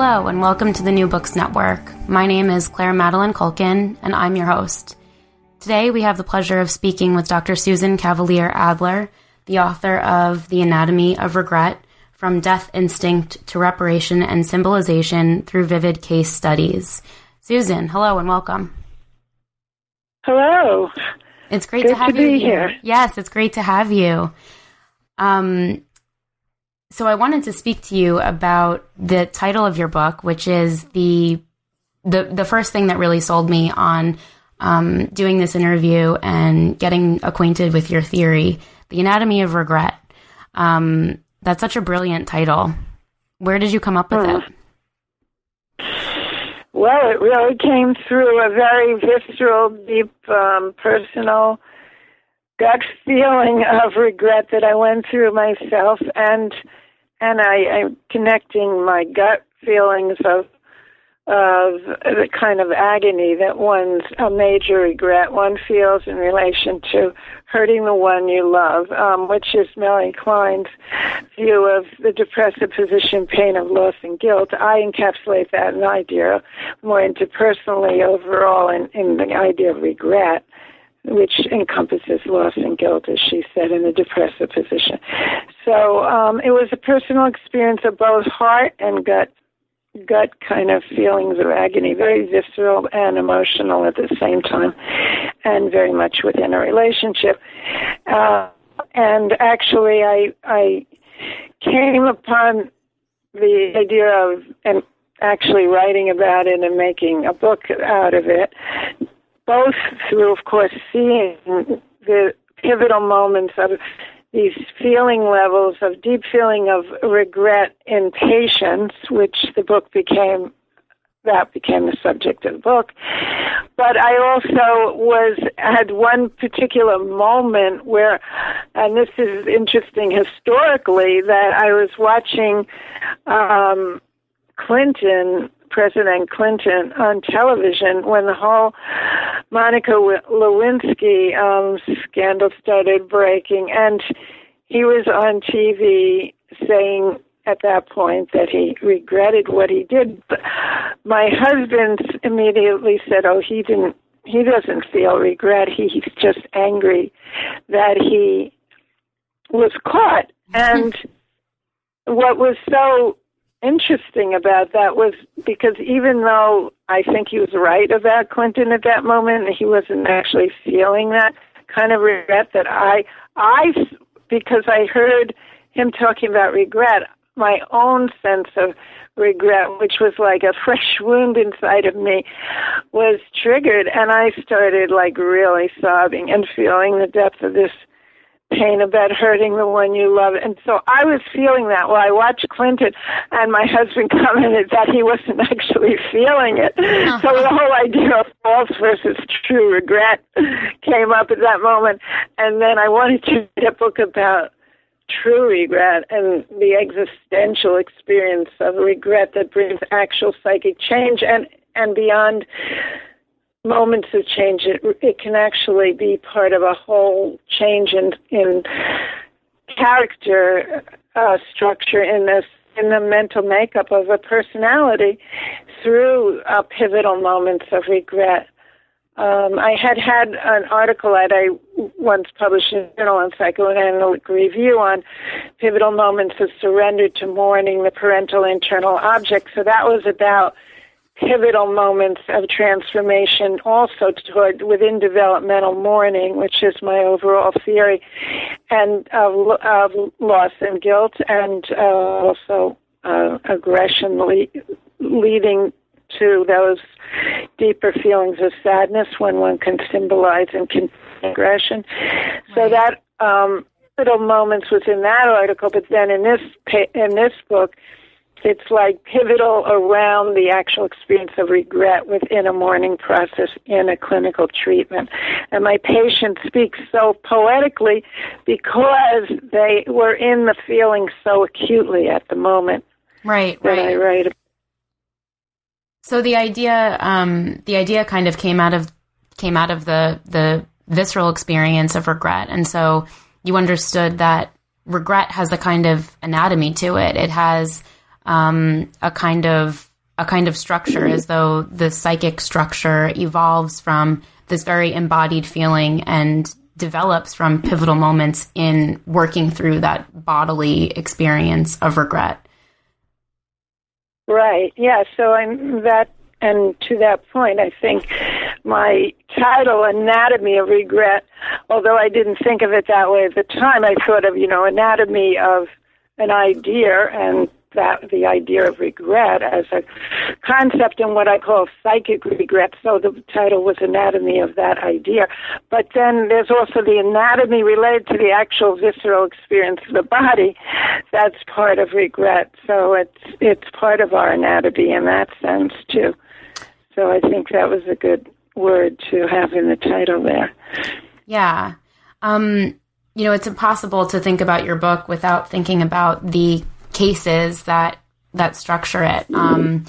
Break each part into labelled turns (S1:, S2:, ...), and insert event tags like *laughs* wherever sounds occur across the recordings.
S1: Hello, and welcome to the New Books Network. My name is Claire Madeline Culkin, and I'm your host. Today, we have the pleasure of speaking with Dr. Susan Kavaler-Adler, the author of The Anatomy of Regret From Death Instinct to Reparation and Symbolization Through Vivid Case Studies. Susan, hello and welcome.
S2: Hello.
S1: It's great
S2: Good
S1: to have
S2: to
S1: you
S2: be
S1: here.
S2: here.
S1: Yes, it's great to have you. Um, so I wanted to speak to you about the title of your book, which is the the the first thing that really sold me on um, doing this interview and getting acquainted with your theory, the anatomy of regret. Um, that's such a brilliant title. Where did you come up with
S2: Hmm.
S1: it?
S2: Well, it really came through a very visceral, deep, um, personal gut feeling of regret that I went through myself, and and I, I'm connecting my gut feelings of of the kind of agony that one's a major regret one feels in relation to hurting the one you love, um, which is Melanie Klein's view of the depressive position, pain of loss and guilt. I encapsulate that in idea more interpersonally overall in, in the idea of regret which encompasses loss and guilt, as she said, in the depressive position. So um, it was a personal experience of both heart and gut gut kind of feelings of agony, very visceral and emotional at the same time, and very much within a relationship. Uh, and actually, I I came upon the idea of and actually writing about it and making a book out of it, both through, of course, seeing the pivotal moments of these feeling levels of deep feeling of regret in patients, which the book became that became the subject of the book. But I also was had one particular moment where, and this is interesting historically, that I was watching um, Clinton, President Clinton, on television when the whole Monica Lewinsky um, scandal started breaking, and he was on TV saying at that point that he regretted what he did. But my husband immediately said, "Oh, he didn't. He doesn't feel regret. He, he's just angry that he was caught." and what was so interesting about that was because even though I think he was right about Clinton at that moment, he wasn't actually feeling that kind of regret that I I because I heard him talking about regret, my own sense of regret, which was like a fresh *laughs* wound inside of me, was triggered, and I started like really sobbing and feeling the depth of this pain about hurting the one you love. And so I was feeling that while I watched Clinton, and my husband *laughs* commented that he wasn't actually feeling it. Uh-huh. So the whole idea of false versus true regret came up at that moment. And then I wanted to write a book about true regret and the existential experience of regret that brings actual psychic change and, and beyond moments of change, it, it can actually be part of a whole change in, in character uh, structure in this in the mental makeup of a personality through uh, pivotal moments of regret. Um, I had had an article that I once published in Journal on Psychoanalytic Review on pivotal moments of surrender to mourning the parental internal object. So that was about pivotal moments of transformation also toward within developmental mourning, which is my overall theory, and of, of loss and guilt, and uh, also uh, aggression le- leading to those deeper feelings of sadness when one can symbolize and can aggression. So that um, pivotal moments was in that article, but then in this in this book, it's like pivotal around the actual experience of regret within a mourning process in a clinical treatment. And my patient speaks so poetically because they were in the feeling so acutely at the moment.
S1: Right,
S2: that
S1: right.
S2: I write.
S1: So the idea, um, the idea kind of came out of came out of the the visceral experience of regret, and so you understood that regret has a kind of anatomy to it. It has um, a kind of a kind of structure, as though the psychic structure evolves from this very embodied feeling and develops from pivotal moments in working through that bodily experience of regret.
S2: Right. Yeah. So I'm that, and to that point, I think my title, Anatomy of Regret, although I didn't think of it that way at the time, I thought of, you know, anatomy of an idea and that the idea of regret as a concept in what I call psychic regret. So the title was Anatomy of that idea. But then there's also the anatomy related to the actual visceral experience of the body. That's part of regret. So it's it's part of our anatomy in that sense too. So I think that was a good word to have in the title there.
S1: Yeah. Um, you know, it's impossible to think about your book without thinking about the cases that that structure it. Um,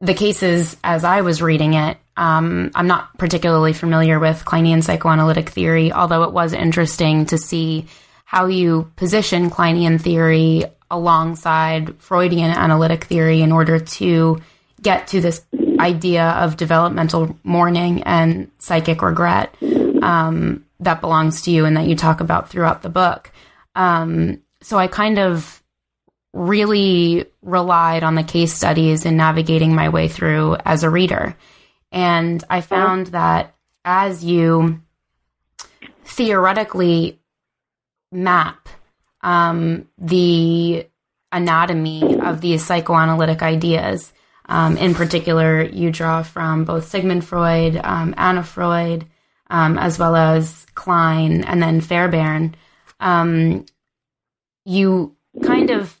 S1: the cases, as I was reading it, um, I'm not particularly familiar with Kleinian psychoanalytic theory, although it was interesting to see how you position Kleinian theory alongside Freudian analytic theory in order to get to this idea of developmental mourning and psychic regret um, that belongs to you and that you talk about throughout the book. Um, so I kind of really relied on the case studies in navigating my way through as a reader. And I found that as you theoretically map um, the anatomy of these psychoanalytic ideas, um, in particular, you draw from both Sigmund Freud, um, Anna Freud, um, as well as Klein, and then Fairbairn. Um, you kind of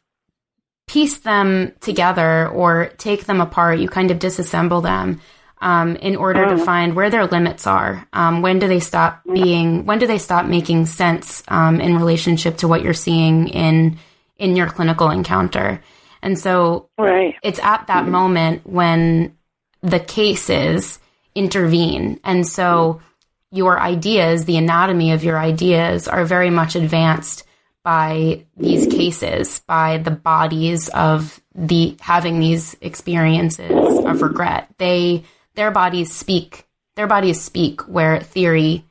S1: piece them together or take them apart. You kind of disassemble them um, in order to find where their limits are. Um, when do they stop being? When do they stop making sense um, in relationship to what you're seeing in in your clinical encounter? And so,
S2: right.
S1: it's at that moment when the cases intervene, and so your ideas, the anatomy of your ideas, are very much advanced by these cases, by the bodies of the having these experiences of regret. They their bodies speak. Their bodies speak where theory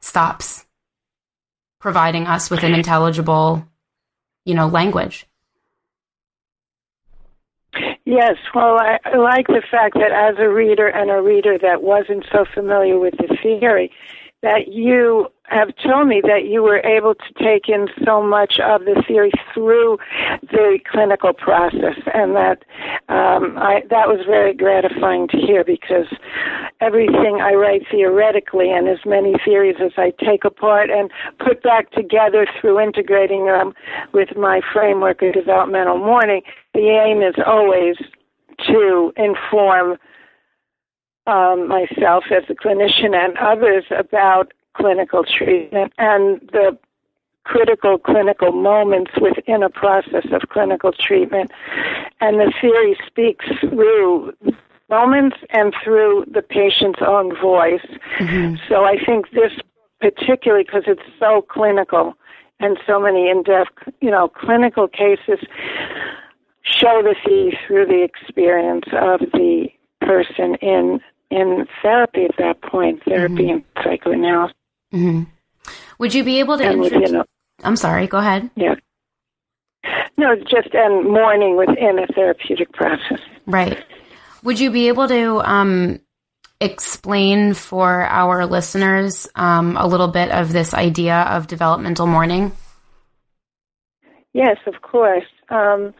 S1: stops, providing us with an intelligible, you know, language.
S2: Yes, well, I, I like the fact that as a reader and a reader that wasn't so familiar with the theory, that you have told me that you were able to take in so much of the theory through the clinical process, and that um, I, that was very gratifying to hear because everything I write theoretically and as many theories as I take apart and put back together through integrating them with my framework of developmental mourning, the aim is always to inform um, myself as a clinician and others about clinical treatment and the critical clinical moments within a process of clinical treatment. And the theory speaks through moments and through the patient's own voice. Mm-hmm. So I think this particularly because it's so clinical and so many in-depth, you know, clinical cases show the theory through the experience of the person in in therapy at that point, therapy mm-hmm. and psychoanalysis.
S1: Mm-hmm. Would you be able to?
S2: And
S1: introduce- within a, I'm sorry. Go ahead.
S2: Yeah. No, just and mourning within a therapeutic process.
S1: Right. Would you be able to um, explain for our listeners um, a little bit of this idea of developmental mourning?
S2: Yes, of course. Um,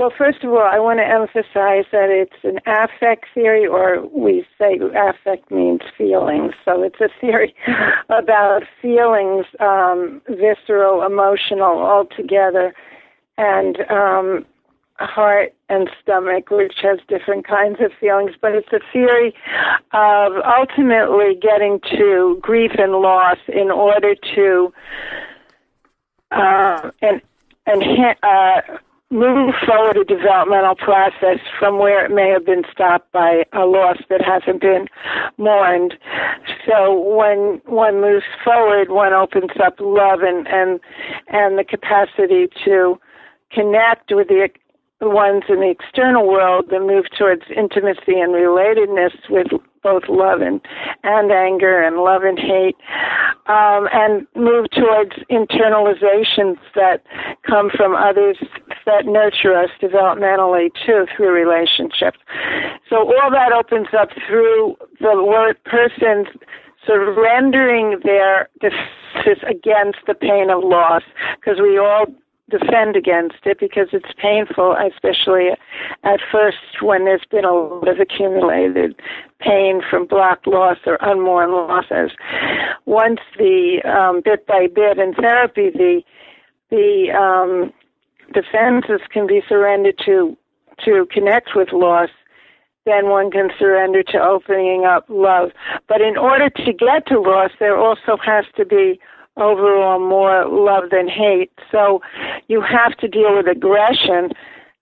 S2: Well, first of all, I want to emphasize that it's an affect theory, or we say affect means feelings. So it's a theory *laughs* about feelings, um, visceral, emotional, all together, and um, heart and stomach, which has different kinds of feelings. But it's a theory of ultimately getting to grief and loss in order to uh, and and uh, move forward a developmental process from where it may have been stopped by a loss that hasn't been mourned. So when one moves forward, one opens up love and and and the capacity to connect with the ones in the external world that move towards intimacy and relatedness with both love and, and anger and love and hate, um, and move towards internalizations that come from others that nurture us developmentally too through relationships. So all that opens up through the person's surrendering their defenses against the pain of loss, because we all defend against it because it's painful, especially at first when there's been a lot of accumulated pain from blocked loss or unmourned losses. Once the um, bit by bit in therapy, the the um, defenses can be surrendered to to connect with loss. Then one can surrender to opening up love. But in order to get to loss, there also has to be overall more love than hate. So you have to deal with aggression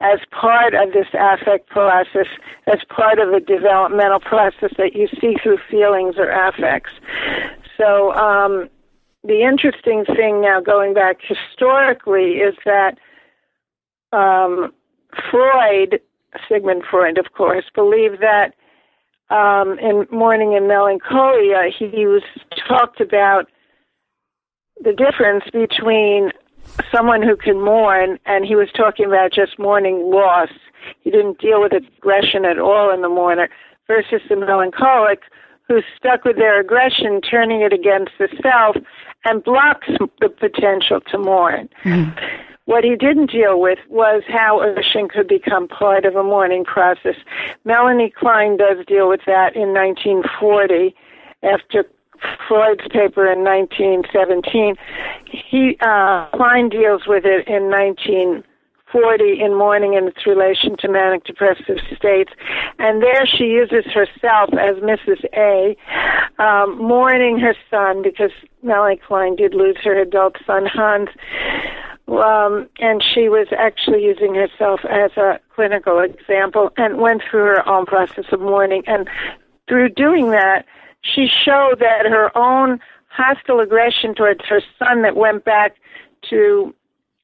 S2: as part of this affect process, as part of the developmental process that you see through feelings or affects. So um, the interesting thing now, going back historically, is that um, Freud, Sigmund Freud, of course, believed that um, in Mourning and Melancholia, he was talked about the difference between someone who can mourn, and he was talking about just mourning loss. He didn't deal with aggression at all in the mourner, versus the melancholic who's stuck with their aggression, turning it against the self, and blocks the potential to mourn. Mm-hmm. What he didn't deal with was how aggression could become part of a mourning process. Melanie Klein does deal with that in 1940 after Freud's paper in 1917. He uh, Klein deals with it in 1940 in Mourning and its relation to manic depressive states, and there she uses herself as Mrs. A, um, mourning her son because Melanie Klein did lose her adult son Hans. Um, and she was actually using herself as a clinical example and went through her own process of mourning. And through doing that, she showed that her own hostile aggression towards her son that went back to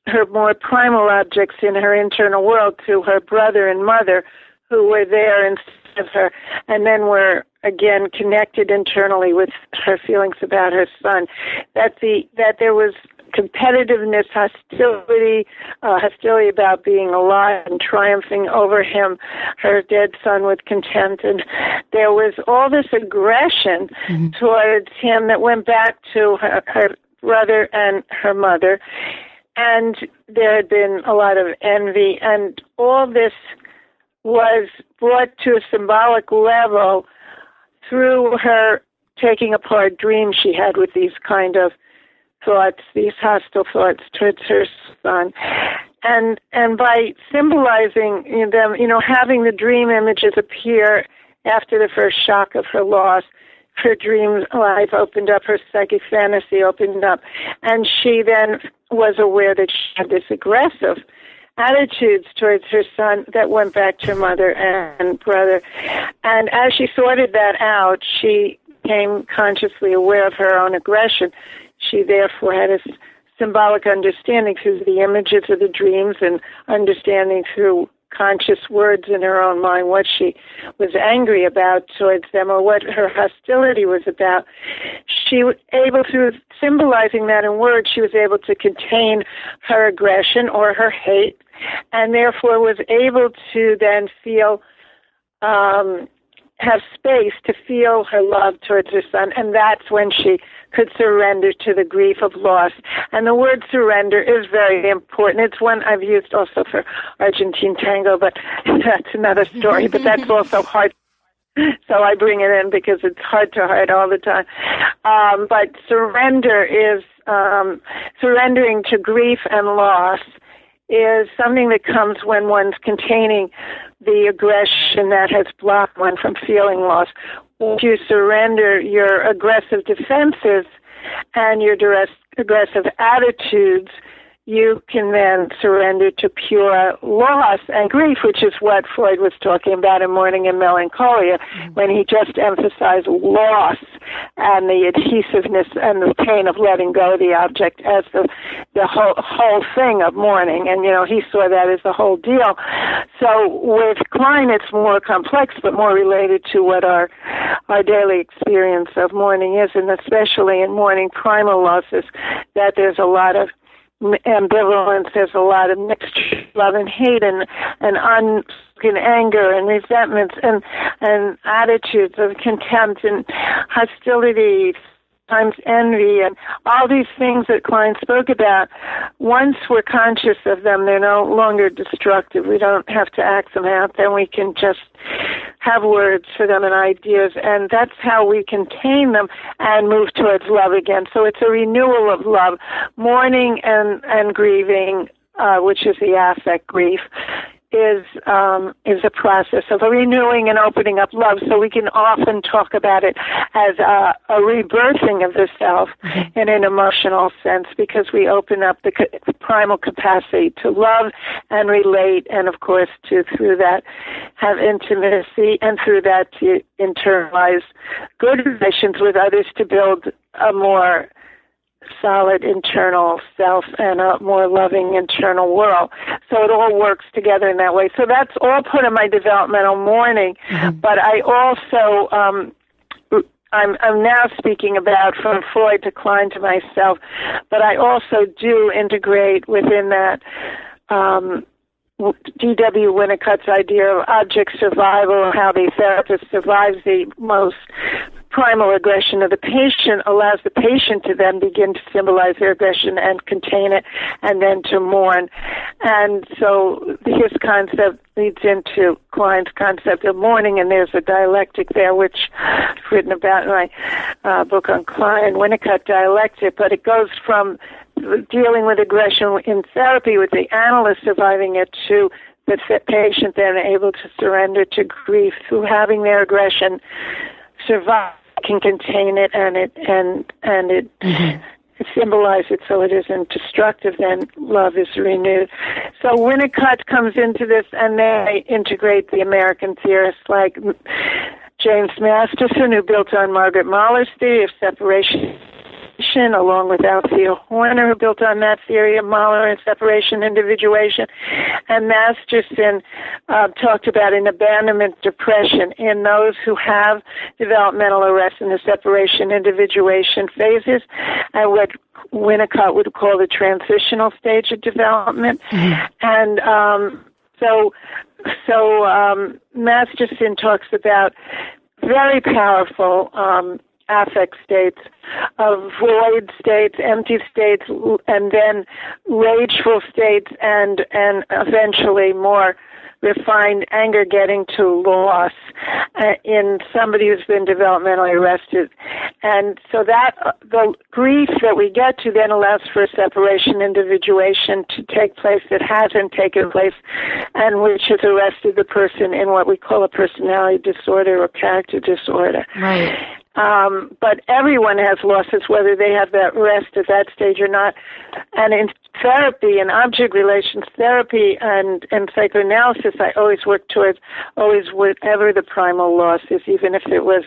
S2: her more primal objects in her internal world to her brother and mother who were there instead of her and then were again connected internally with her feelings about her son. That the that there was competitiveness, hostility, uh, hostility about being alive and triumphing over him, her dead son with contempt. And there was all this aggression mm-hmm. towards him that went back to her, her brother and her mother. And there had been a lot of envy, and all this was brought to a symbolic level through her taking apart dreams she had with these kind of thoughts, these hostile thoughts towards her son. And and by symbolizing them, you know, having the dream images appear after the first shock of her loss, her dream life opened up, her psychic fantasy opened up, and she then was aware that she had this aggressive attitudes towards her son that went back to her mother and brother. And as she sorted that out, she became consciously aware of her own aggression. She therefore had a symbolic understanding through the images of the dreams and understanding through conscious words in her own mind what she was angry about towards them or what her hostility was about. She was able, through symbolizing that in words, she was able to contain her aggression or her hate and therefore was able to then feel um, have space to feel her love towards her son, and that's when she could surrender to the grief of loss. And the word surrender is very important. It's one I've used also for Argentine tango, but *laughs* that's another story. but that's *laughs* also hard. So I bring it in because it's hard to hide all the time. Um, but surrender is um, surrendering to grief and loss is something that comes when one's containing the aggression that has blocked one from feeling loss. If you surrender your aggressive defenses and your aggressive attitudes, you can then surrender to pure loss and grief, which is what Freud was talking about in Mourning and Melancholia, mm-hmm. when he just emphasized loss and the adhesiveness and the pain of letting go of the object as the the whole whole thing of mourning. And you know, he saw that as the whole deal. So with Klein, it's more complex, but more related to what our our daily experience of mourning is, and especially in mourning primal losses, that there's a lot of ambivalence. There's a lot of mixed love and hate and and unspoken anger and resentments and and attitudes of contempt and hostility times envy and all these things that Klein spoke about, once we're conscious of them, they're no longer destructive. We don't have to act them out. Then we can just have words for them and ideas, and that's how we contain them and move towards love again. So it's a renewal of love, mourning and, and grieving, uh, which is the affect grief, is um, is a process of a renewing and opening up love. So we can often talk about it as a, a rebirthing of the self mm-hmm. in an emotional sense because we open up the primal capacity to love and relate, and of course to through that have intimacy, and through that to internalize good relations with others to build a more solid internal self and a more loving internal world. So it all works together in that way. So that's all put in my developmental mourning. Mm-hmm. But I also, um, I'm, I'm now speaking about from Freud to Klein to myself, but I also do integrate within that um, D.W. Winnicott's idea of object survival, and how the therapist survives the most primal aggression of the patient allows the patient to then begin to symbolize their aggression and contain it and then to mourn. And so his concept leads into Klein's concept of mourning, and there's a dialectic there, which I've written about in my uh, book on Klein, Winnicott dialectic, but it goes from dealing with aggression in therapy with the analyst surviving it to the patient then able to surrender to grief through having their aggression survive can contain it and it and and it mm-hmm. symbolize it so it isn't destructive, then love is renewed. So Winnicott comes into this and they integrate the American theorists like James Masterson, who built on Margaret Mahler's theory of separation along with Althea Horner, who built on that theory of Mahler and separation individuation. And Masterson uh, talked about an abandonment depression in those who have developmental arrest in the separation individuation phases, and what Winnicott would call the transitional stage of development. Mm-hmm. And um, so, so um, Masterson talks about very powerful um, affect states, of void states, empty states, and then rageful states, and and eventually more refined anger getting to loss uh, in somebody who's been developmentally arrested. And so that, uh, the grief that we get to then allows for separation, individuation to take place that hasn't taken place and which has arrested the person in what we call a personality disorder or character disorder.
S1: Right.
S2: Um, but everyone has losses, whether they have that rest at that stage or not. And in therapy and object relations therapy and, and psychoanalysis, I always work towards always whatever the primal loss is, even if it was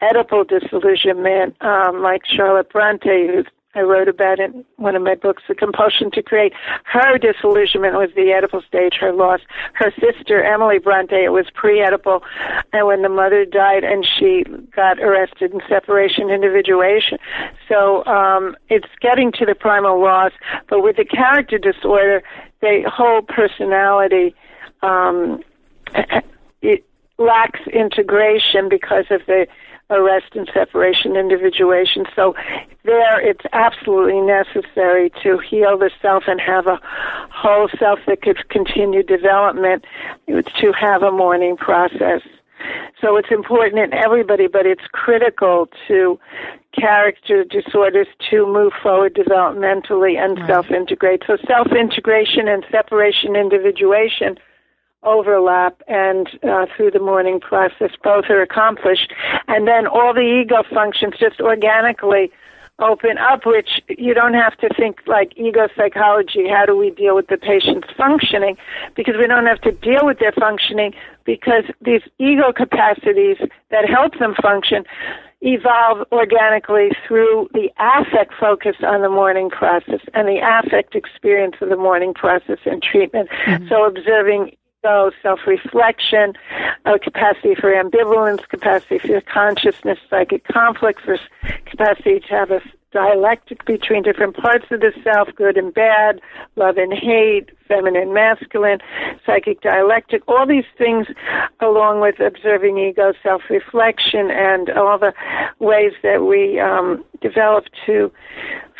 S2: Oedipal disillusionment, um, like Charlotte Bronte, who's I wrote about it in one of my books, The Compulsion to Create. Her disillusionment was the Oedipal stage, her loss. Her sister, Emily Bronte, it was pre-Oedipal, and when the mother died and she got arrested in separation individuation. So um, it's getting to the primal loss, but with the character disorder, the whole personality um, it, lacks integration because of the arrest and separation individuation. So there it's absolutely necessary to heal the self and have a whole self that could continue development to have a mourning process. So it's important in everybody, but it's critical to character disorders to move forward developmentally and right. self integrate. So self integration and separation individuation overlap and uh, through the mourning process both are accomplished and then all the ego functions just organically open up which you don't have to think like ego psychology how do we deal with the patient's functioning because we don't have to deal with their functioning because these ego capacities that help them function evolve organically through the affect focus on the mourning process and the affect experience of the mourning process and treatment. Mm-hmm. So observing so self-reflection, a capacity for ambivalence, capacity for consciousness, psychic conflict, for capacity to have a dialectic between different parts of the self, good and bad, love and hate, feminine, masculine, psychic dialectic, all these things along with observing ego, self-reflection, and all the ways that we um, develop to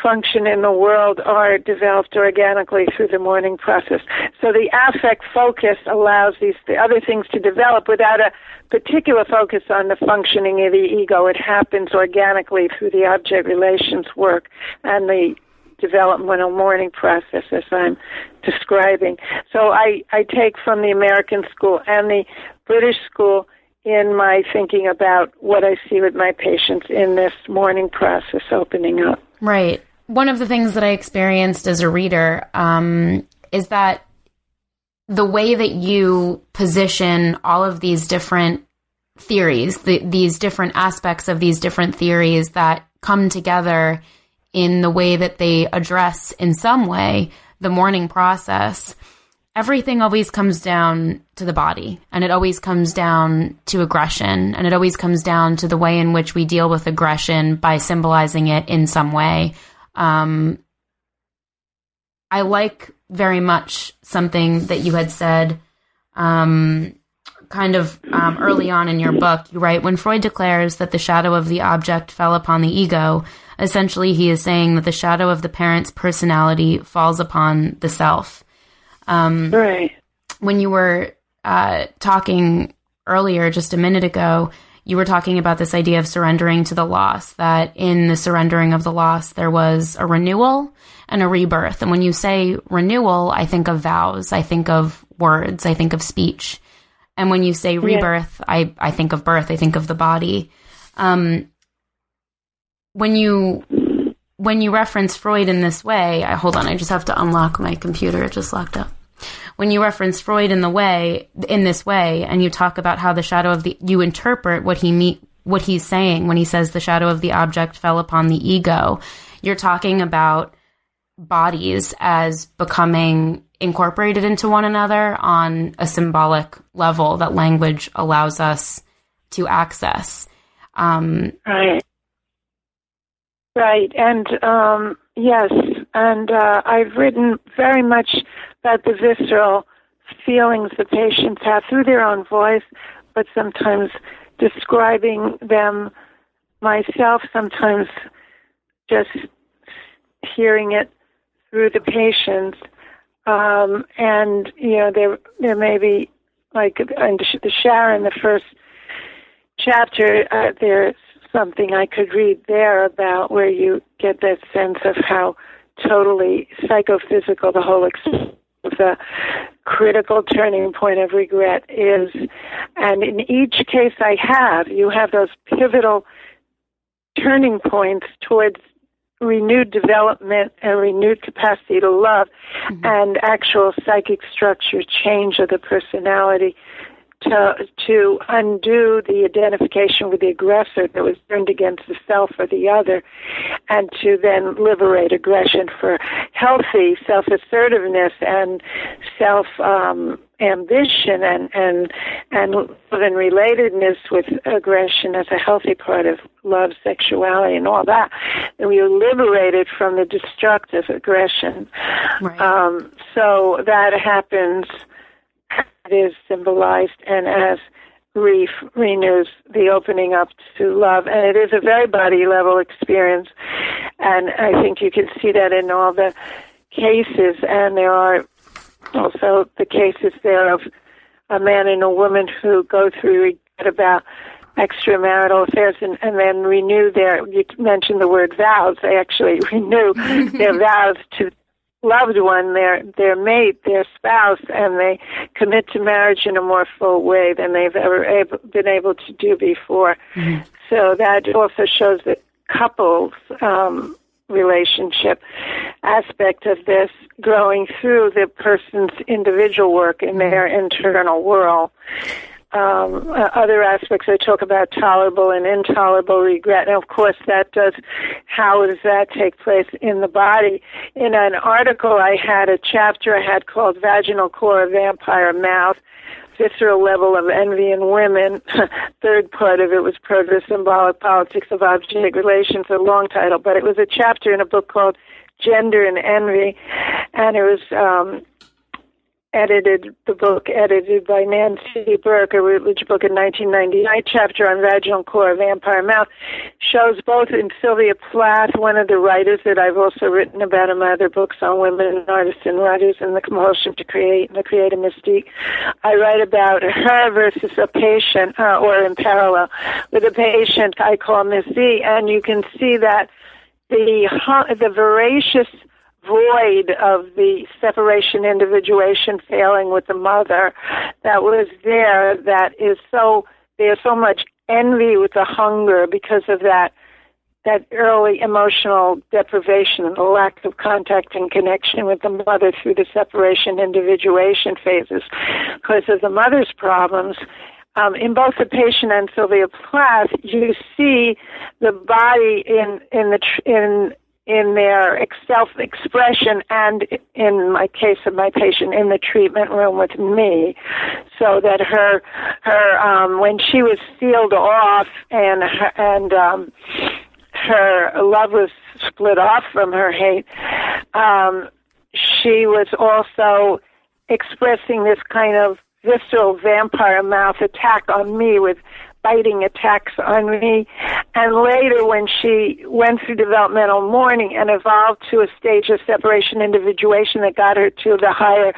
S2: function in the world are developed organically through the mourning process. So the affect focus allows these the other things to develop without a particular focus on the functioning of the ego. It happens organically through the object relations work and the developmental mourning process as I'm describing. So I, I take from the American school and the British school in my thinking about what I see with my patients in this morning process opening up.
S1: Right. One of the things that I experienced as a reader um, is that the way that you position all of these different theories, the, these different aspects of these different theories that come together in the way that they address, in some way, the mourning process, everything always comes down to the body and it always comes down to aggression and it always comes down to the way in which we deal with aggression by symbolizing it in some way. Um, I like very much something that you had said um, kind of um, early on in your book. You write when Freud declares that the shadow of the object fell upon the ego, essentially he is saying that the shadow of the parent's personality falls upon the self.
S2: Um, right.
S1: When you were uh, talking earlier, just a minute ago, you were talking about this idea of surrendering to the loss, that in the surrendering of the loss, there was a renewal and a rebirth. And when you say renewal, I think of vows, I think of words, I think of speech. And when you say rebirth, yeah. I, I think of birth, I think of the body. Um, when you when you reference Freud in this way, I hold on, I just have to unlock my computer. It just locked up. When you reference Freud in the way in this way, and you talk about how the shadow of the you interpret what he what he's saying when he says the shadow of the object fell upon the ego, you're talking about bodies as becoming incorporated into one another on a symbolic level that language allows us to access. Um,
S2: right. Right. And um, yes, and uh, I've written very much about the visceral feelings the patients have through their own voice, but sometimes describing them myself, sometimes just hearing it through the patients. Um, and you know, there there may be like in the Sharon, the first chapter, uh, there's something I could read there about where you get that sense of how totally psychophysical the whole experience the critical turning point of regret is. And in each case I have, you have those pivotal turning points towards renewed development and renewed capacity to love mm-hmm. and actual psychic structure change of the personality to to undo the identification with the aggressor that was turned against the self or the other, and to then liberate aggression for healthy self assertiveness and self um, ambition and and and love and relatedness with aggression as a healthy part of love, sexuality, and all that. And we are liberated from the destructive aggression. Right. Um, so that happens is symbolized and as grief renews the opening up to love. And it is a very body level experience. And I think you can see that in all the cases. And there are also the cases there of a man and a woman who go through regret about extramarital affairs and, and then renew their you mentioned the word vows they actually *laughs* renew their vows to loved one, their their mate, their spouse, and they commit to marriage in a more full way than they've ever able, been able to do before. Mm-hmm. So that also shows that couples um, relationship aspect of this growing through the person's individual work in their internal world um, uh, other aspects I talk about tolerable and intolerable regret. And of course, that does, how does that take place in the body? In an article I had, a chapter I had called Vaginal Core Vampire Mouth, visceral level of envy in women. *laughs* Third part of it was proto symbolic politics of object relations, a long title, but it was a chapter in a book called Gender and Envy, and it was um, edited the book edited by Nancy Burke, a Routledge book in 1999, chapter on vaginal core, vampire mouth, shows both in Sylvia Plath, one of the writers that I've also written about in my other books on women artists and writers and the compulsion to create and the creative mystique. I write about her versus a patient, uh, or in parallel with a patient I call Miss Z, and you can see that the the voracious void of the separation individuation failing with the mother that was there that is so there's so much envy with the hunger because of that that early emotional deprivation and the lack of contact and connection with the mother through the separation individuation phases because of the mother's problems. Um, in both the patient and Sylvia Plath, you see the body in in the in in their self expression and in my case of my patient in the treatment room with me so that her her um when she was sealed off and her, and um her love was split off from her hate um she was also expressing this kind of visceral vampire mouth attack on me with biting attacks on me. And later, when she went through developmental mourning and evolved to a stage of separation individuation that got her to the higher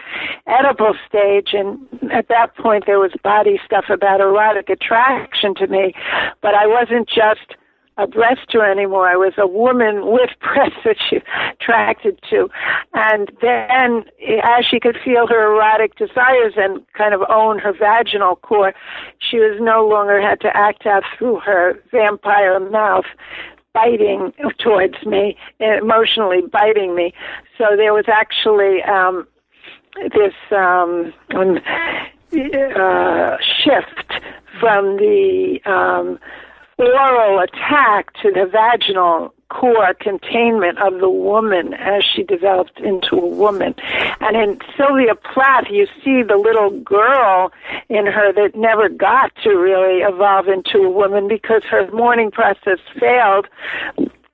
S2: Oedipal stage, and at that point there was body stuff about erotic attraction to me, but I wasn't just a breaster anymore. I was a woman with *laughs* breasts that she attracted to. And then, as she could feel her erotic desires and kind of own her vaginal core, she was no longer had to act out through her vampire mouth biting towards me, emotionally biting me. So there was actually um, this um, uh, shift from the um, oral attack to the vaginal core containment of the woman as she developed into a woman. And in Sylvia Plath, you see the little girl in her that never got to really evolve into a woman because her mourning process failed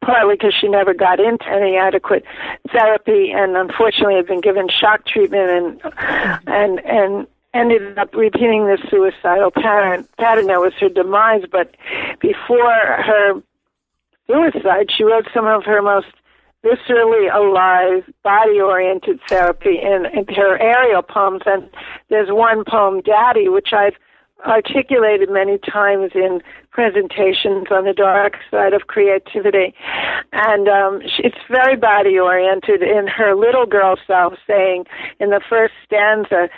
S2: partly because she never got into any adequate therapy and unfortunately had been given shock treatment and and and ended up repeating the suicidal pattern. Pattern that was her demise, but before her suicide, she wrote some of her most viscerally alive, body-oriented therapy in, in her Ariel poems. And there's one poem, "Daddy," which I've articulated many times in presentations on the dark side of creativity. And um, it's very body oriented in her little girl self saying in the first stanza,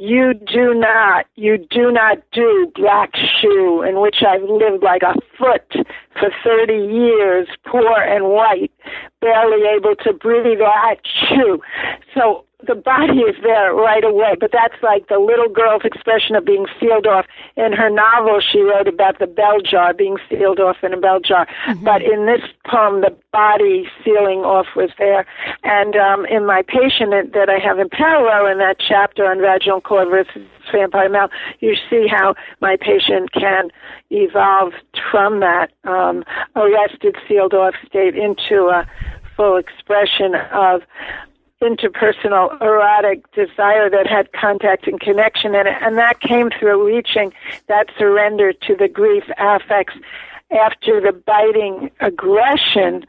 S2: you do not, you do not do black shoe in which I've lived like a foot for 30 years, poor and white, barely able to breathe that shoe. So the body is there right away, but that's like the little girl's expression of being sealed off. In her novel, she wrote about the bell jar being sealed off in a bell jar. Mm-hmm. But in this poem, the body sealing off was there. And um, in my patient that I have in parallel in that chapter on vaginal core versus vampire mouth, you see how my patient can evolve from that um, arrested, sealed off state into a full expression of interpersonal erotic desire that had contact and connection in it. And that came through reaching that surrender to the grief affects after the biting aggression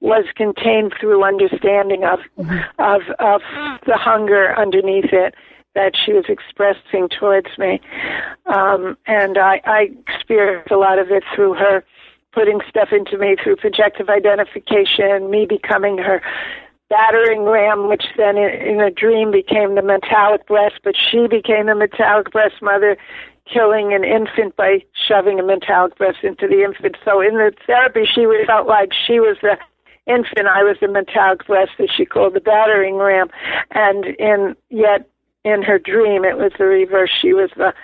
S2: was contained through understanding of of of the hunger underneath it that she was expressing towards me. Um, and I, I experienced a lot of it through her putting stuff into me through projective identification, me becoming her battering ram, which then in, a dream became the metallic breast, but she became the metallic breast mother, killing an infant by shoving a metallic breast into the infant. So in the therapy, she felt like she was the infant, I was the metallic breast that she called the battering ram, and in yet in her dream it was the reverse. She was the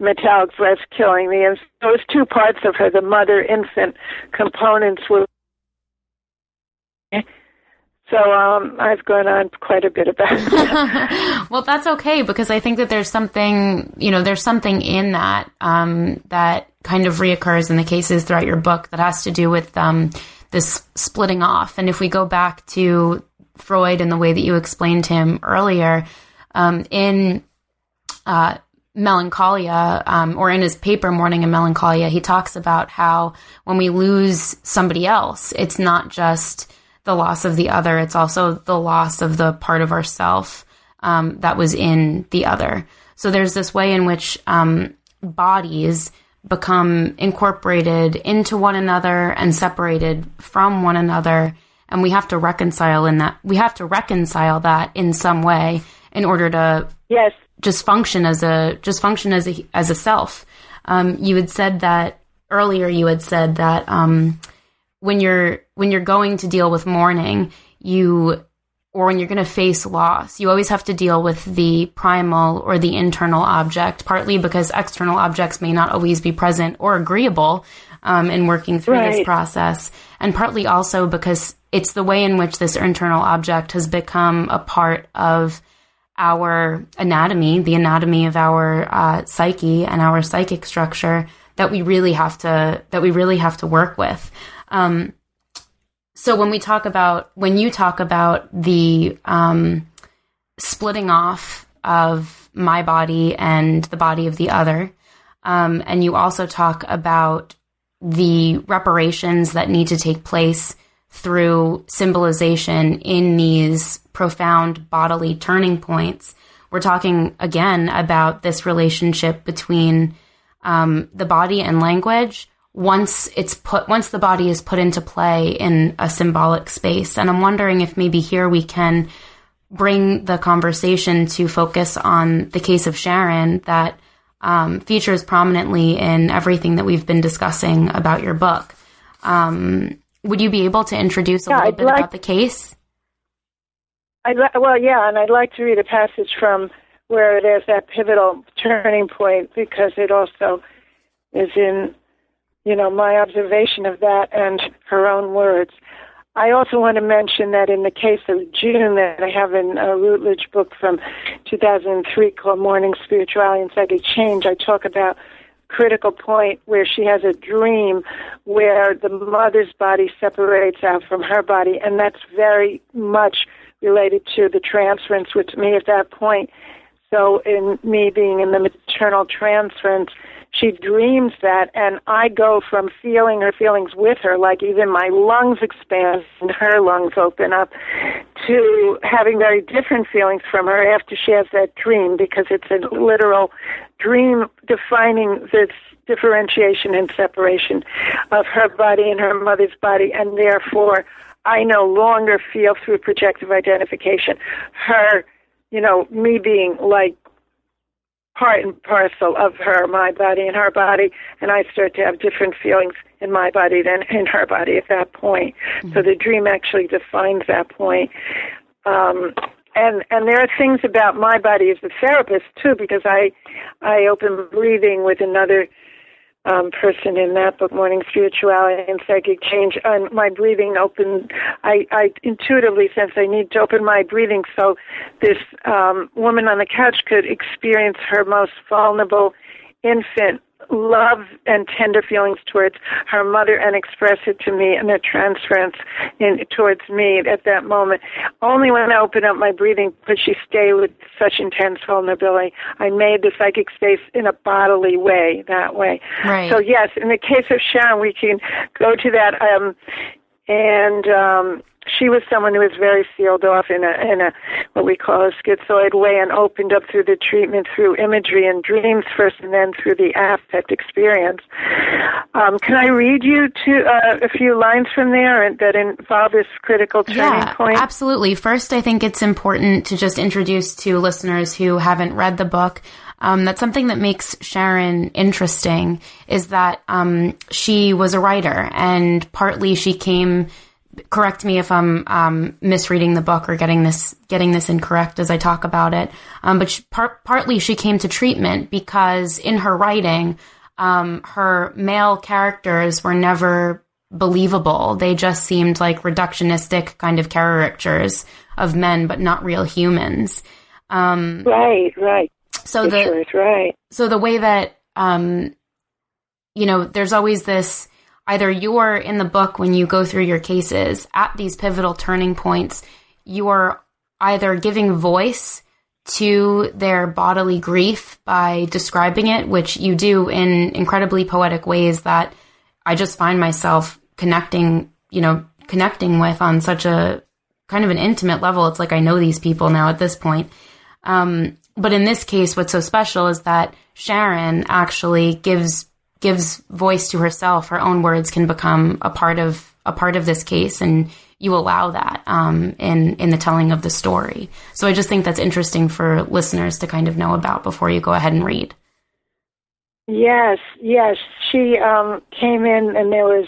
S2: metallic breast killing the infant. Those two parts of her, the mother infant components, were so um, I've gone on quite a bit about *laughs*
S1: that. *laughs* well, that's okay because I think that there's something, you know, there's something in that um, that kind of reoccurs in the cases throughout your book that has to do with um, this splitting off. And if we go back to Freud and the way that you explained him earlier, um, in uh, Melancholia, um, or in his paper Mourning and Melancholia, he talks about how when we lose somebody else, it's not just the loss of the other, it's also the loss of the part of ourself um, that was in the other. So there's this way in which um, bodies become incorporated into one another and separated from one another. And we have to reconcile in that we have to reconcile that in some way in order to
S2: yes.
S1: just function as a just function as a as a self. Um, you had said that earlier you had said that um, when you're when you're going to deal with mourning, you or when you're going to face loss, you always have to deal with the primal or the internal object, partly because external objects may not always be present or agreeable um, in working through right. this process, and partly also because it's the way in which this internal object has become a part of our anatomy, the anatomy of our uh, psyche and our psychic structure that we really have to that we really have to work with. Um, so when we talk about when you talk about the um, splitting off of my body and the body of the other, um, and you also talk about the reparations that need to take place through symbolization in these profound bodily turning points. We're talking again about this relationship between um, the body and language, once it's put once the body is put into play in a symbolic space. And i'm wondering if maybe here we can bring the conversation to focus on the case of sharon that um, features prominently in everything that we've been discussing about your book. Um, would you be able to introduce a
S2: yeah,
S1: little
S2: I'd
S1: bit
S2: like,
S1: about the case?
S2: I'd li- well yeah and i'd like to read a passage from where there's that pivotal turning point because it also is in you know, my observation of that and her own words. I also want to mention that in the case of June, that I have in a Routledge book from 2003 called Mourning Spirituality and Psychic Change, I talk about critical point where she has a dream where the mother's body separates out from her body, and that's very much related to the transference with me at that point. So, in me being in the maternal transference, she dreams that and I go from feeling her feelings with her, like even my lungs expand and her lungs open up, to having very different feelings from her after she has that dream because it's a literal dream defining this differentiation and separation of her body and her mother's body and therefore I no longer feel through projective identification. Her you know, me being like part and parcel of her, my body and her body, and I start to have different feelings in my body than in her body at that point. Mm-hmm. So the dream actually defines that point. Um, and and there are things about my body as a therapist too, because I I open breathing with another um, person in that book, Mourning Spirituality and Psychic Change. And my breathing opened, I, I intuitively sense I need to open my breathing so this um, woman on the couch could experience her most vulnerable infant love and tender feelings towards her mother and express it to me and a transference in, towards me at that moment. Only when I opened up my breathing could she stay with such intense vulnerability. I made the psychic space in a bodily way that way.
S1: Right.
S2: So yes, in the case of Sharon, we can go to that. Um, and um, she was someone who was very sealed off in a in a what we call a schizoid way and opened up through the treatment through imagery and dreams first and then through the affect experience. Um, can I read you to uh, a few lines from there that involve this critical turning
S1: yeah,
S2: point?
S1: Absolutely. First, I think it's important to just introduce to listeners who haven't read the book. Um, that's something that makes Sharon interesting is that um, she was a writer and partly she came correct me if I'm um, misreading the book or getting this getting this incorrect as I talk about it. Um, but she, par- partly she came to treatment because in her writing, um, her male characters were never believable. They just seemed like reductionistic kind of caricatures of men, but not real humans.
S2: Um, right, right.
S1: So the
S2: right.
S1: So the way that um, you know, there's always this either you're in the book when you go through your cases at these pivotal turning points, you are either giving voice to their bodily grief by describing it, which you do in incredibly poetic ways that I just find myself connecting, you know, connecting with on such a kind of an intimate level. It's like I know these people now at this point. Um, but in this case, what's so special is that Sharon actually gives gives voice to herself, her own words can become a part of a part of this case, and you allow that um, in in the telling of the story. So I just think that's interesting for listeners to kind of know about before you go ahead and read.
S2: Yes, yes. She um, came in, and there was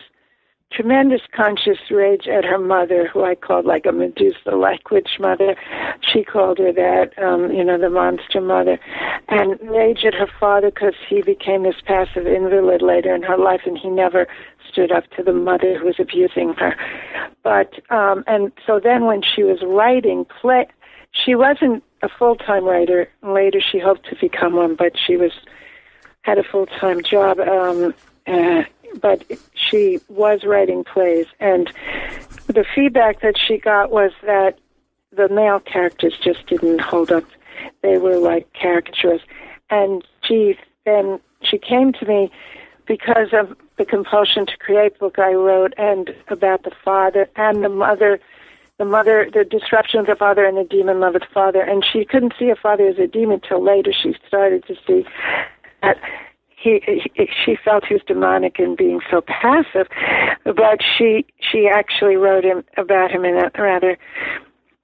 S2: tremendous conscious rage at her mother, who I called like a Medusa like witch mother. She called her that, um, you know, the monster mother. And rage at her father because he became this passive invalid later in her life and he never stood up to the mother who was abusing her. But, um, and so then when she was writing play, she wasn't a full time writer. Later she hoped to become one, but she was, had a full time job. Um, uh, but she was writing plays, and the feedback that she got was that the male characters just didn't hold up. They were like caricatures, and she then she came to me because of the compulsion to create book I wrote and about the father and the mother the mother, the disruption of the father and the demon love of the father. And she couldn't see a father as a demon till later. She started to see that he, he she felt he was demonic in being so passive, but she she actually wrote him about him in a rather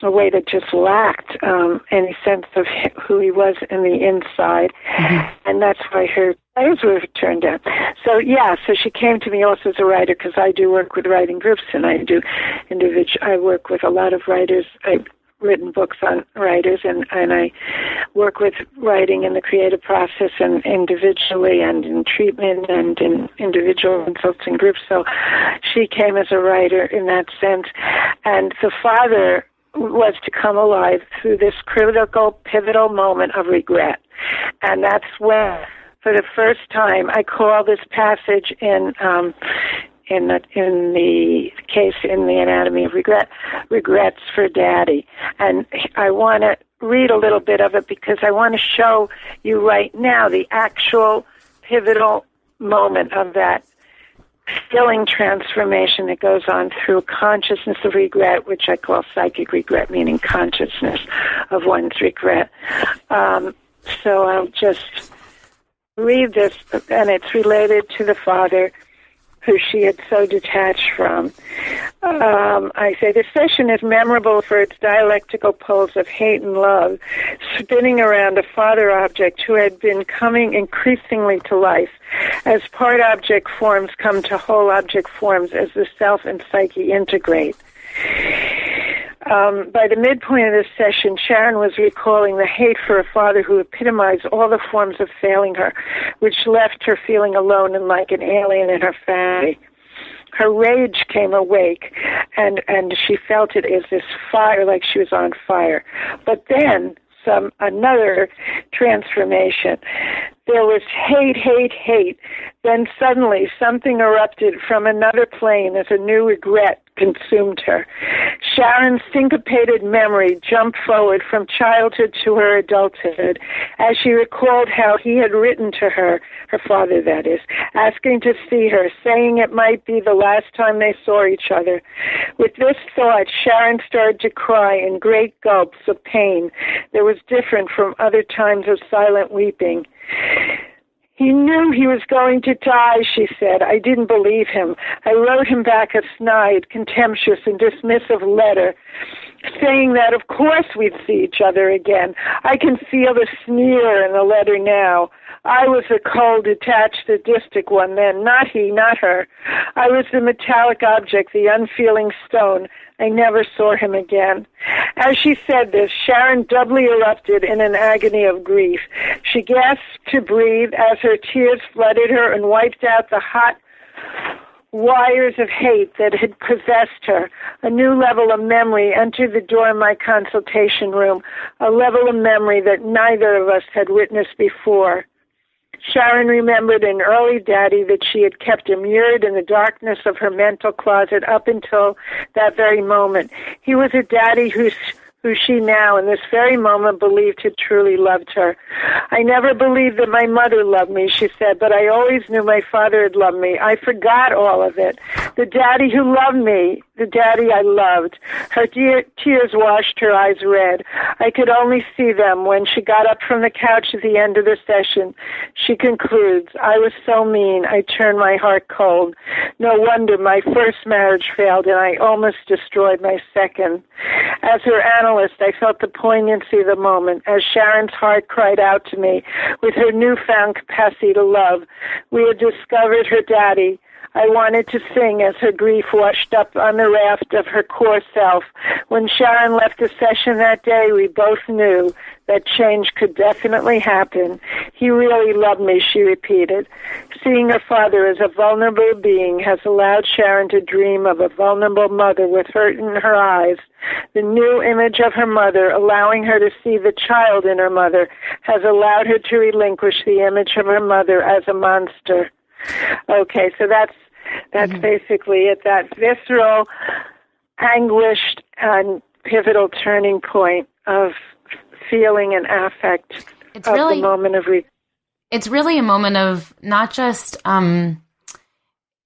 S2: a way that just lacked um, any sense of who he was in the inside, mm-hmm. and that's why her plays were turned down. So yeah, so she came to me also as a writer because I do work with writing groups and I do individual. I work with a lot of writers. I written books on writers and, and I work with writing in the creative process and individually and in treatment and in individual consulting groups. So she came as a writer in that sense. And the father was to come alive through this critical, pivotal moment of regret. And that's when, for the first time, I call this passage in um, in the in the case in the anatomy of regret regrets for daddy and i want to read a little bit of it because i want to show you right now the actual pivotal moment of that feeling transformation that goes on through consciousness of regret, which I call psychic regret, meaning consciousness of one's regret. Um, so I'll just read this, and it's related to the father who she had so detached from. Um, I say this session is memorable for its dialectical poles of hate and love, spinning around a father object who had been coming increasingly to life as part object forms come to whole object forms as the self and psyche integrate. Um, by the midpoint of this session, Sharon was recalling the hate for a father who epitomized all the forms of failing her, which left her feeling alone and like an alien in her family. Her rage came awake, and and she felt it as this fire, like she was on fire. But then some another transformation. There was hate, hate, hate. Then suddenly something erupted from another plane as a new regret consumed her. Sharon's syncopated memory jumped forward from childhood to her adulthood as she recalled how he had written to her, her father that is, asking to see her, saying it might be the last time they saw each other. With this thought, Sharon started to cry in great gulps of pain that was different from other times of silent weeping. He knew he was going to die, she said. I didn't believe him. I wrote him back a snide, contemptuous, and dismissive letter saying that of course we'd see each other again. I can feel the sneer in the letter now. I was the cold, detached, sadistic one then, not he, not her. I was the metallic object, the unfeeling stone. I never saw him again. As she said this, Sharon doubly erupted in an agony of grief. She gasped to breathe as her tears flooded her and wiped out the hot wires of hate that had possessed her. A new level of memory entered the door of my consultation room, a level of memory that neither of us had witnessed before. Sharon remembered an early daddy that she had kept immured in the darkness of her mental closet up until that very moment. He was a daddy whose who she now, in this very moment, believed had truly loved her. I never believed that my mother loved me, she said, but I always knew my father had loved me. I forgot all of it. The daddy who loved me, the daddy I loved. Her dear tears washed her eyes red. I could only see them when she got up from the couch at the end of the session. She concludes, I was so mean, I turned my heart cold. No wonder my first marriage failed and I almost destroyed my second. As her analyst, I felt the poignancy of the moment as Sharon's heart cried out to me with her newfound capacity to love. We had discovered her daddy. I wanted to sing as her grief washed up on the raft of her core self. When Sharon left the session that day, we both knew that change could definitely happen. He really loved me, she repeated. Seeing her father as a vulnerable being has allowed Sharon to dream of a vulnerable mother with hurt in her eyes. The new image of her mother, allowing her to see the child in her mother, has allowed her to relinquish the image of her mother as a monster. Okay, so that's that's mm-hmm. basically it. That visceral, anguished, and pivotal turning point of feeling and affect it's of really, the moment of re-
S1: it's really a moment of not just um,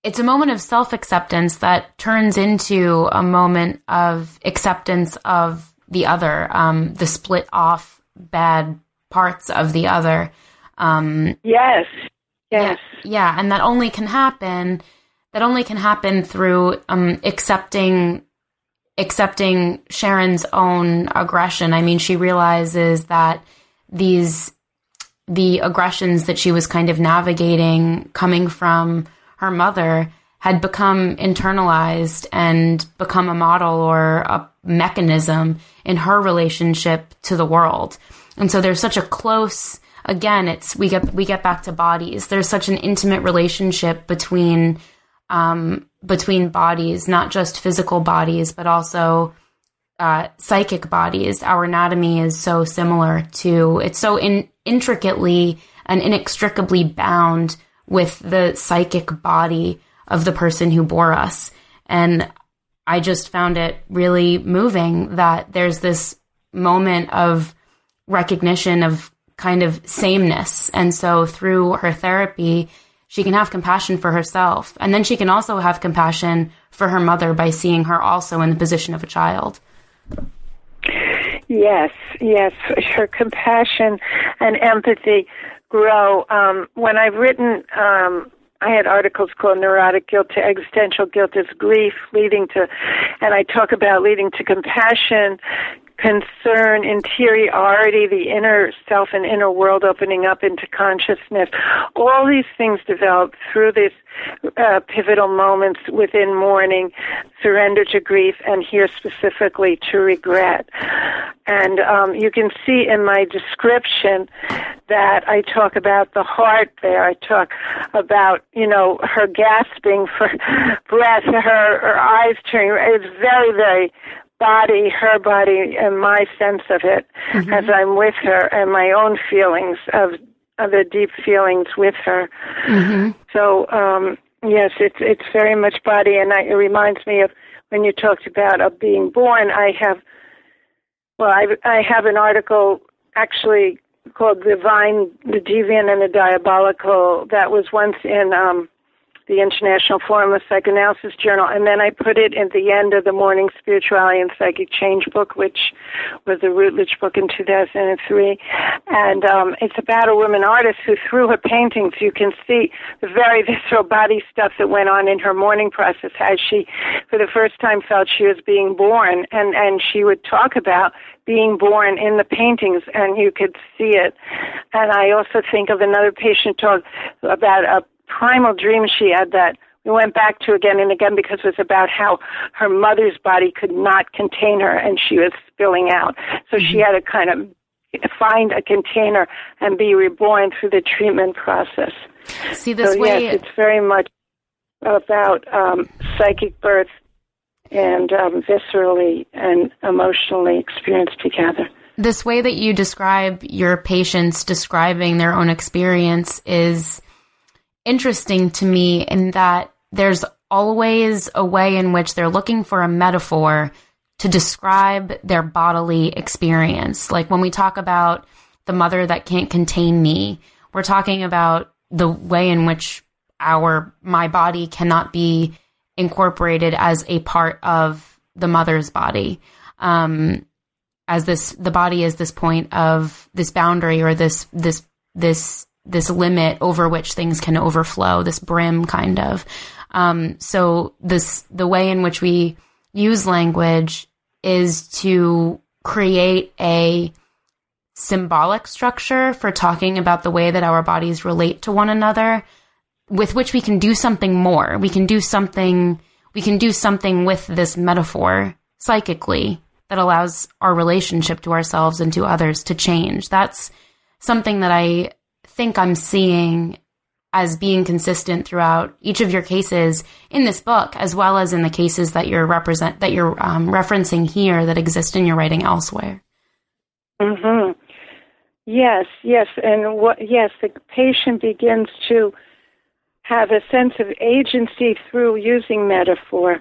S1: it's a moment of self acceptance that turns into a moment of acceptance of the other, um, the split off bad parts of the other. Um,
S2: yes, yes,
S1: yeah, yeah, and that only can happen. That only can happen through um, accepting accepting Sharon's own aggression. I mean, she realizes that these the aggressions that she was kind of navigating coming from her mother had become internalized and become a model or a mechanism in her relationship to the world. And so there's such a close again, it's we get we get back to bodies. There's such an intimate relationship between um, between bodies, not just physical bodies, but also uh, psychic bodies. Our anatomy is so similar to, it's so in, intricately and inextricably bound with the psychic body of the person who bore us. And I just found it really moving that there's this moment of recognition of kind of sameness. And so through her therapy, she can have compassion for herself. And then she can also have compassion for her mother by seeing her also in the position of a child.
S2: Yes, yes. Her compassion and empathy grow. Um, when I've written, um, I had articles called Neurotic Guilt to Existential Guilt is Grief, leading to, and I talk about leading to compassion, concern, interiority, the inner self and inner world opening up into consciousness. All these things develop through these uh, pivotal moments within mourning, surrender to grief, and here specifically to regret. And um, you can see in my description that I talk about the heart there. I talk about, you know, her gasping for *laughs* breath, her, her eyes turning. It's very, very body, her body, and my sense of it mm-hmm. as I'm with her, and my own feelings of the deep feelings with her.
S1: Mm-hmm.
S2: So um, yes, it's it's very much body, and I, it reminds me of when you talked about of being born. I have well, I I have an article actually called "Divine, the Deviant, and the Diabolical" that was once in um, the International Forum of Psychoanalysis Journal, and then I put it at the end of the Mourning Spirituality and Psychic Change book, which was a Routledge book in 2003. And um, it's about a woman artist who, through her paintings, you can see the very *laughs* visceral body stuff that went on in her mourning process as she, for the first time, felt she was being born. And, and she would talk about being born in the paintings and you could see it. And I also think of another patient talk about a primal dream she had that we went back to again and again because it was about how her mother's body could not contain her and she was spilling out. So mm-hmm. she had to kind of find a container and be reborn through the treatment process.
S1: See this
S2: so,
S1: way.
S2: Yes, it's very much about um, psychic birth and um, viscerally and emotionally experienced together.
S1: This way that you describe your patients describing their own experience is interesting to me in that there's always a way in which they're looking for a metaphor to describe their bodily experience. Like when we talk about the mother that can't contain me, we're talking about the way in which our my body cannot be incorporated as a part of the mother's body. Um, as this the body is this point of this boundary or this this this this limit over which things can overflow, this brim kind of. Um, so this the way in which we use language is to create a symbolic structure for talking about the way that our bodies relate to one another with which we can do something more. We can do something we can do something with this metaphor psychically that allows our relationship to ourselves and to others to change. That's something that I think I'm seeing as being consistent throughout each of your cases in this book, as well as in the cases that you're represent that you're um, referencing here that exist in your writing elsewhere.
S2: Hmm. Yes. Yes. And what? Yes, the patient begins to have a sense of agency through using metaphor.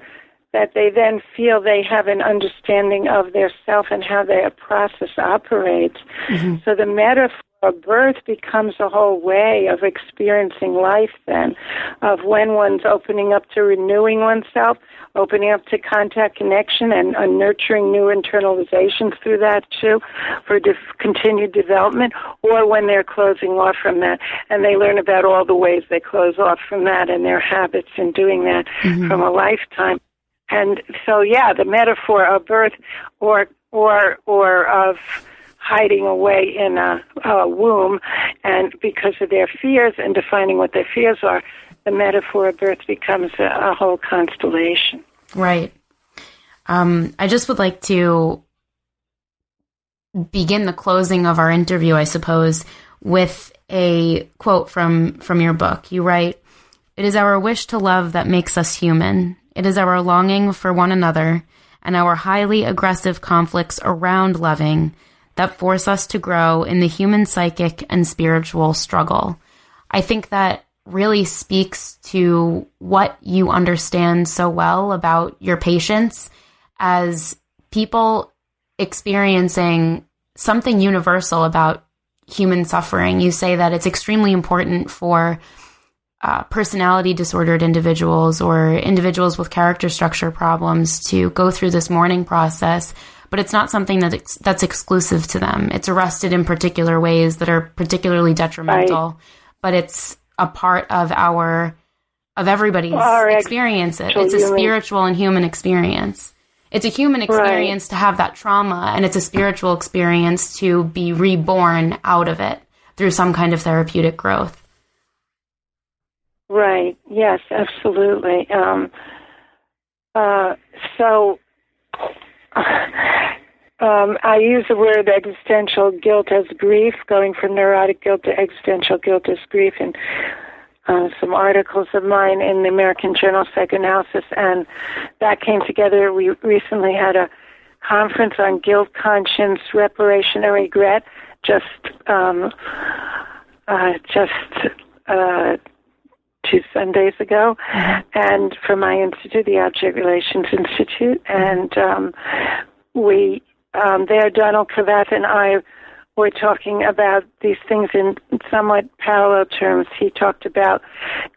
S2: That they then feel they have an understanding of their self and how their process operates. Mm-hmm. So the metaphor a birth becomes a whole way of experiencing life then of when one's opening up to renewing oneself opening up to contact connection and uh, nurturing new internalizations through that too for dif- continued development or when they're closing off from that and they learn about all the ways they close off from that and their habits in doing that mm-hmm. from a lifetime and so yeah the metaphor of birth or or or of hiding away in a, a womb, and because of their fears and defining what their fears are, the metaphor of birth becomes a, a whole constellation.
S1: Right. Um, I just would like to begin the closing of our interview, I suppose, with a quote from from your book. You write, "It is our wish to love that makes us human. It is our longing for one another." And our highly aggressive conflicts around loving that force us to grow in the human psychic and spiritual struggle. I think that really speaks to what you understand so well about your patients as people experiencing something universal about human suffering. You say that it's extremely important for uh, personality disordered individuals or individuals with character structure problems to go through this mourning process but it's not something that ex- that's exclusive to them. It's arrested in particular ways that are particularly detrimental, right. but it's a part of our of everybody's well, experience. It. It's a spiritual and human experience. It's a human experience right. to have that trauma, and it's a spiritual experience to be reborn out of it through some kind of therapeutic growth.
S2: Right. Yes, absolutely. Um, uh, so um, I use the word existential guilt as grief, going from neurotic guilt to existential guilt as grief, and uh, some articles of mine in the American Journal of Psychoanalysis, and that came together. We recently had a conference on guilt, conscience, reparation, and regret. Just um, uh, just uh, two Sundays ago, and from my institute, the Object Relations Institute, and um, we um, there, Donald Carveth and I were talking about these things in somewhat parallel terms. He talked about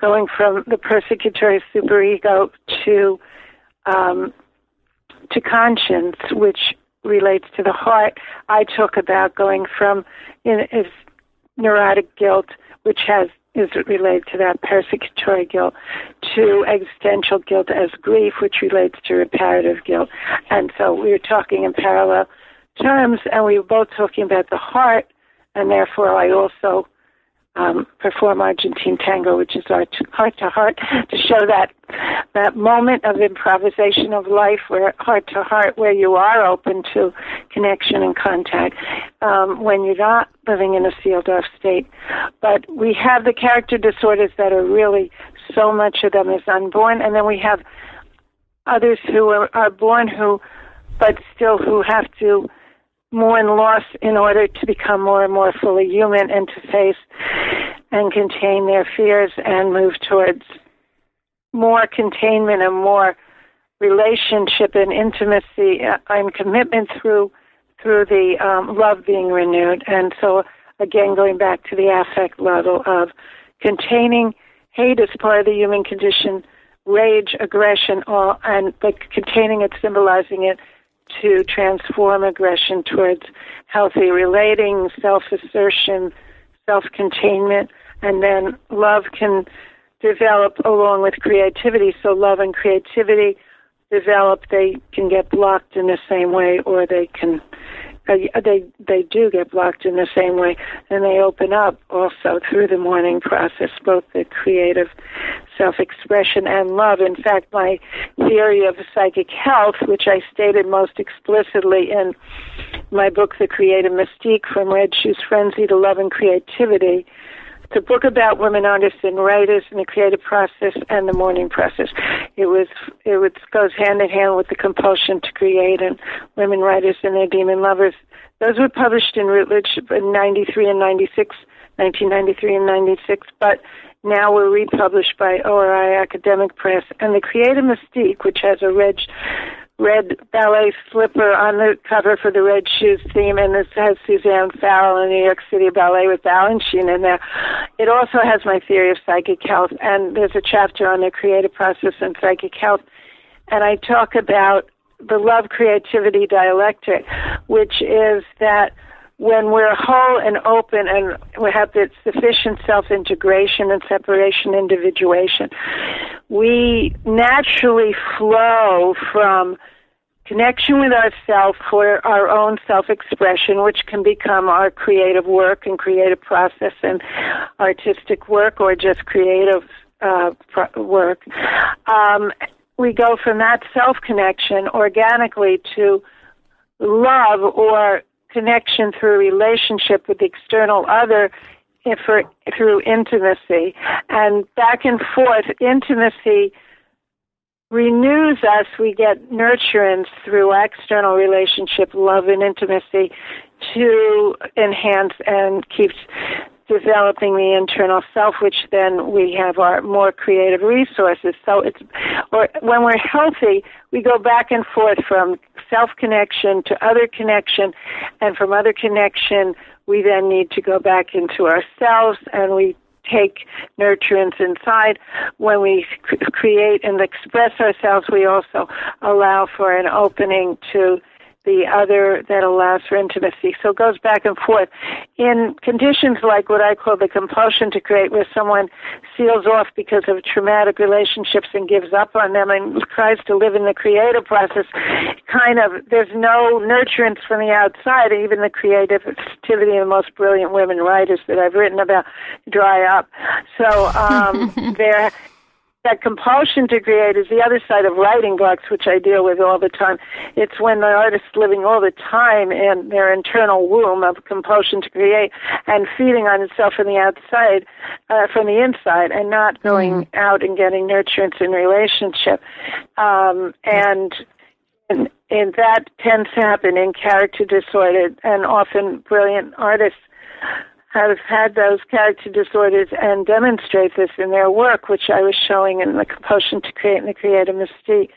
S2: going from the persecutory superego to um, to conscience, which relates to the heart. I talk about going from in, is neurotic guilt, which has is related to that persecutory guilt, to existential guilt as grief, which relates to reparative guilt. And so we were talking in parallel terms, and we were both talking about the heart, and therefore I also um, perform Argentine tango, which is our heart to heart, to show that that moment of improvisation of life, where heart to heart, where you are open to connection and contact, um, when you're not living in a sealed off state. But we have the character disorders that are really so much of them is unborn, and then we have others who are, are born who, but still who have to mourn loss in order to become more and more fully human and to face and contain their fears and move towards more containment and more relationship and intimacy and commitment through through the um, love being renewed. And so again, going back to the affect level of containing hate as part of the human condition, rage, aggression, all, and but containing it, symbolizing it, to transform aggression towards healthy relating, self assertion, self containment, and then love can develop along with creativity. So, love and creativity develop, they can get blocked in the same way, or they can Uh, they they do get blocked in the same way, and they open up also through the mourning process, both the creative self-expression and love. In fact, my theory of psychic health, which I stated most explicitly in my book, The Creative Mystique, from Red Shoes Frenzy to Love and Creativity, a book about women artists and writers and the creative process and the mourning process. It was it was, goes hand in hand with the compulsion to create and women writers and their demon lovers. Those were published in Routledge in '93 and '96, 1993 and '96, but now were republished by ORI Academic Press. And the Creative Mystique, which has a red red ballet slipper on the cover for the Red Shoes theme, and this has Suzanne Farrell in New York City Ballet with Balanchine in there. It also has my theory of psychic health, and there's a chapter on the creative process and psychic health, and I talk about the love creativity dialectic, which is that when we're whole and open and we have sufficient self integration and separation individuation, we naturally flow from connection with ourself for our own self expression, which can become our creative work and creative process and artistic work or just creative uh, work. Um, we go from that self connection organically to love or connection through relationship with the external other for, through intimacy and back and forth intimacy renews us. We get nurturance through external relationship, love, and intimacy to enhance and keeps developing the internal self, which then we have our more creative resources. So it's, or when we're healthy, we go back and forth from self connection to other connection, and from other connection, we then need to go back into ourselves and we take nurturance inside. When we create and express ourselves, we also allow for an opening to the other that allows for intimacy. So it goes back and forth. In conditions like what I call the compulsion to create, where someone seals off because of traumatic relationships and gives up on them and tries to live in the creative process, kind of, there's no nurturance from the outside. Even the creativity of the most brilliant women writers that I've written about dry up. So um, *laughs* there that compulsion to create is the other side of writing blocks, which I deal with all the time. It's when the artist's living all the time in their internal womb of compulsion to create and feeding on itself from the outside, uh, from the inside, and not going out and getting nurturance in relationship. Um, and, and and that tends to happen in character disorder, and often brilliant artists have had those character disorders and demonstrate this in their work, which I was showing in the compulsion to create and the creative mystique.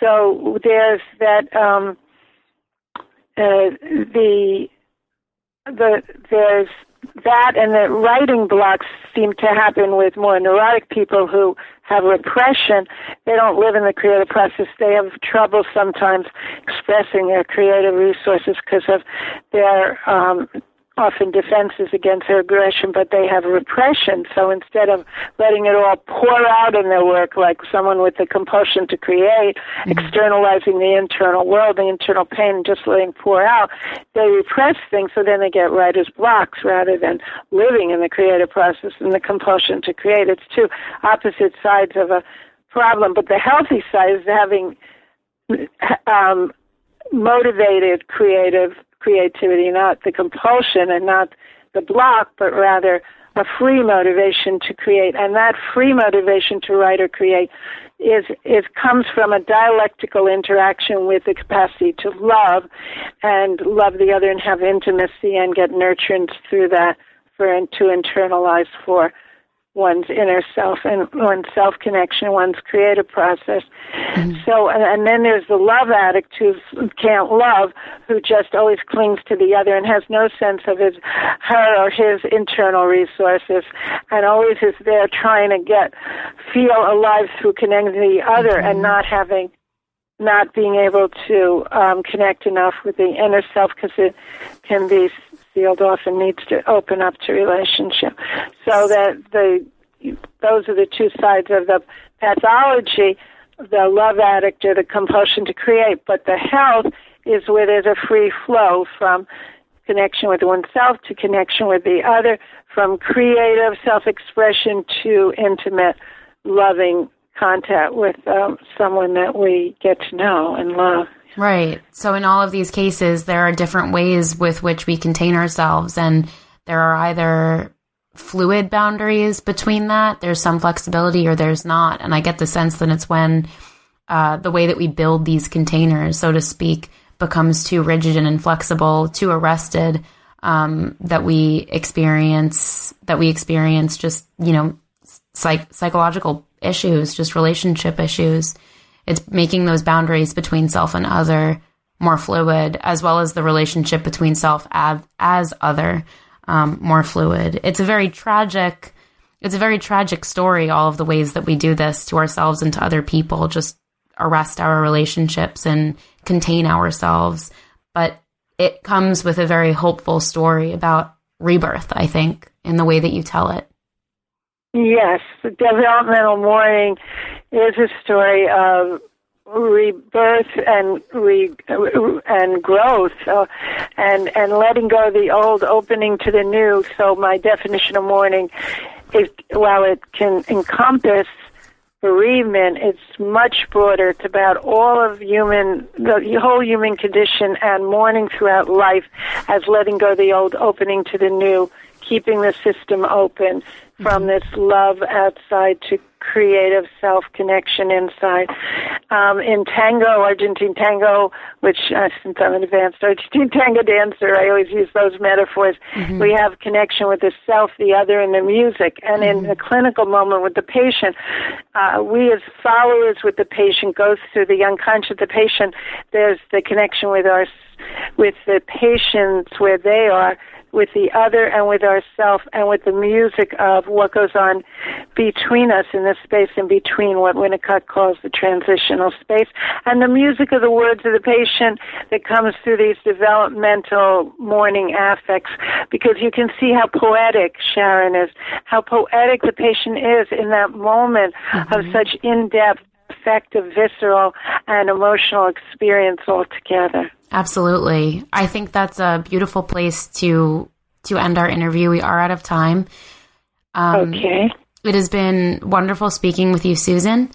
S2: So there's that um, uh, the the there's that and the writing blocks seem to happen with more neurotic people who have repression. They don't live in the creative process. They have trouble sometimes expressing their creative resources because of their um, often defenses against their aggression, but they have repression. So instead of letting it all pour out in their work, like someone with the compulsion to create, mm-hmm. externalizing the internal world, the internal pain, and just letting pour out, they repress things. So then they get writer's blocks rather than living in the creative process and the compulsion to create. It's two opposite sides of a problem. But the healthy side is having um, motivated creative creativity, not the compulsion and not the block, but rather a free motivation to create. And that free motivation to write or create is, is comes from a dialectical interaction with the capacity to love and love the other and have intimacy and get nurturance through that for and to internalize for one's inner self and one's self connection, one's creative process. Mm-hmm. So, and, and then there's the love addict who can't love, who just always clings to the other and has no sense of his, her or his internal resources, and always is there trying to get feel alive through connecting to the other mm-hmm. and not having not being able to um, connect enough with the inner self because it can be off and needs to open up to relationship. So that the those are the two sides of the pathology, the love addict or the compulsion to create. But the health is where there's a free flow from connection with oneself to connection with the other, from creative self-expression to intimate, loving contact with um, someone that we get to know and love.
S1: Right. So, in all of these cases, there are different ways with which we contain ourselves, and there are either fluid boundaries between that, there's some flexibility, or there's not. And I get the sense that it's when uh, the way that we build these containers, so to speak, becomes too rigid and inflexible, too arrested, um, that we experience that we experience just you know psych- psychological issues, just relationship issues. It's making those boundaries between self and other more fluid, as well as the relationship between self as, as other um, more fluid. It's a very tragic. It's a very tragic story. All of the ways that we do this to ourselves and to other people, just arrest our relationships and contain ourselves. But it comes with a very hopeful story about rebirth. I think in the way that you tell it.
S2: Yes, the developmental mourning is a story of rebirth and re, and growth uh, and and letting go of the old opening to the new. So my definition of mourning is while it can encompass bereavement it's much broader. It's about all of human the whole human condition and mourning throughout life as letting go of the old opening to the new keeping the system open from this love outside to creative self connection inside. Um, in tango, Argentine tango, which uh, since I'm an advanced Argentine *laughs* tango dancer, I always use those metaphors. Mm-hmm. We have connection with the self, the other, and the music. And mm-hmm. in the clinical moment with the patient, uh, we as followers with the patient goes through the unconscious. The patient, there's the connection with our with the patients where they are with the other and with ourself and with the music of what goes on between us in this space in between what Winnicott calls the transitional space and the music of the words of the patient that comes through these developmental mourning affects because you can see how poetic Sharon is, how poetic the patient is in that moment mm-hmm. of such in-depth affective, visceral, and emotional experience altogether.
S1: Absolutely. I think that's a beautiful place to to end our interview. We are out of time.
S2: Um, okay.
S1: It has been wonderful speaking with you, Susan,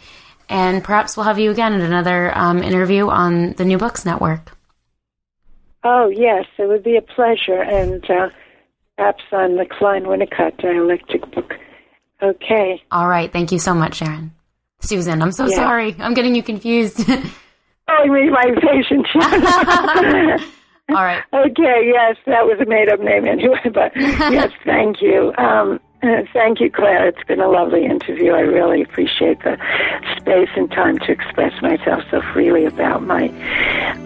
S1: and perhaps we'll have you again at another um, interview on the New Books Network.
S2: Oh yes, it would be a pleasure, and uh, perhaps on the Klein Winnicott dialectic book. Okay.
S1: All right. Thank you so much, Sharon. Susan, I'm so yeah. sorry. I'm getting you confused.
S2: oh, you mean my patient. *laughs*
S1: All right.
S2: Okay, yes, that was a made up name anyway, *laughs* but yes, *laughs* thank you. Um, *clears throat* thank you, Claire. It's been a lovely interview. I really appreciate the space and time to express myself so freely about my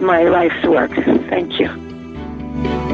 S2: my life's work. Thank you.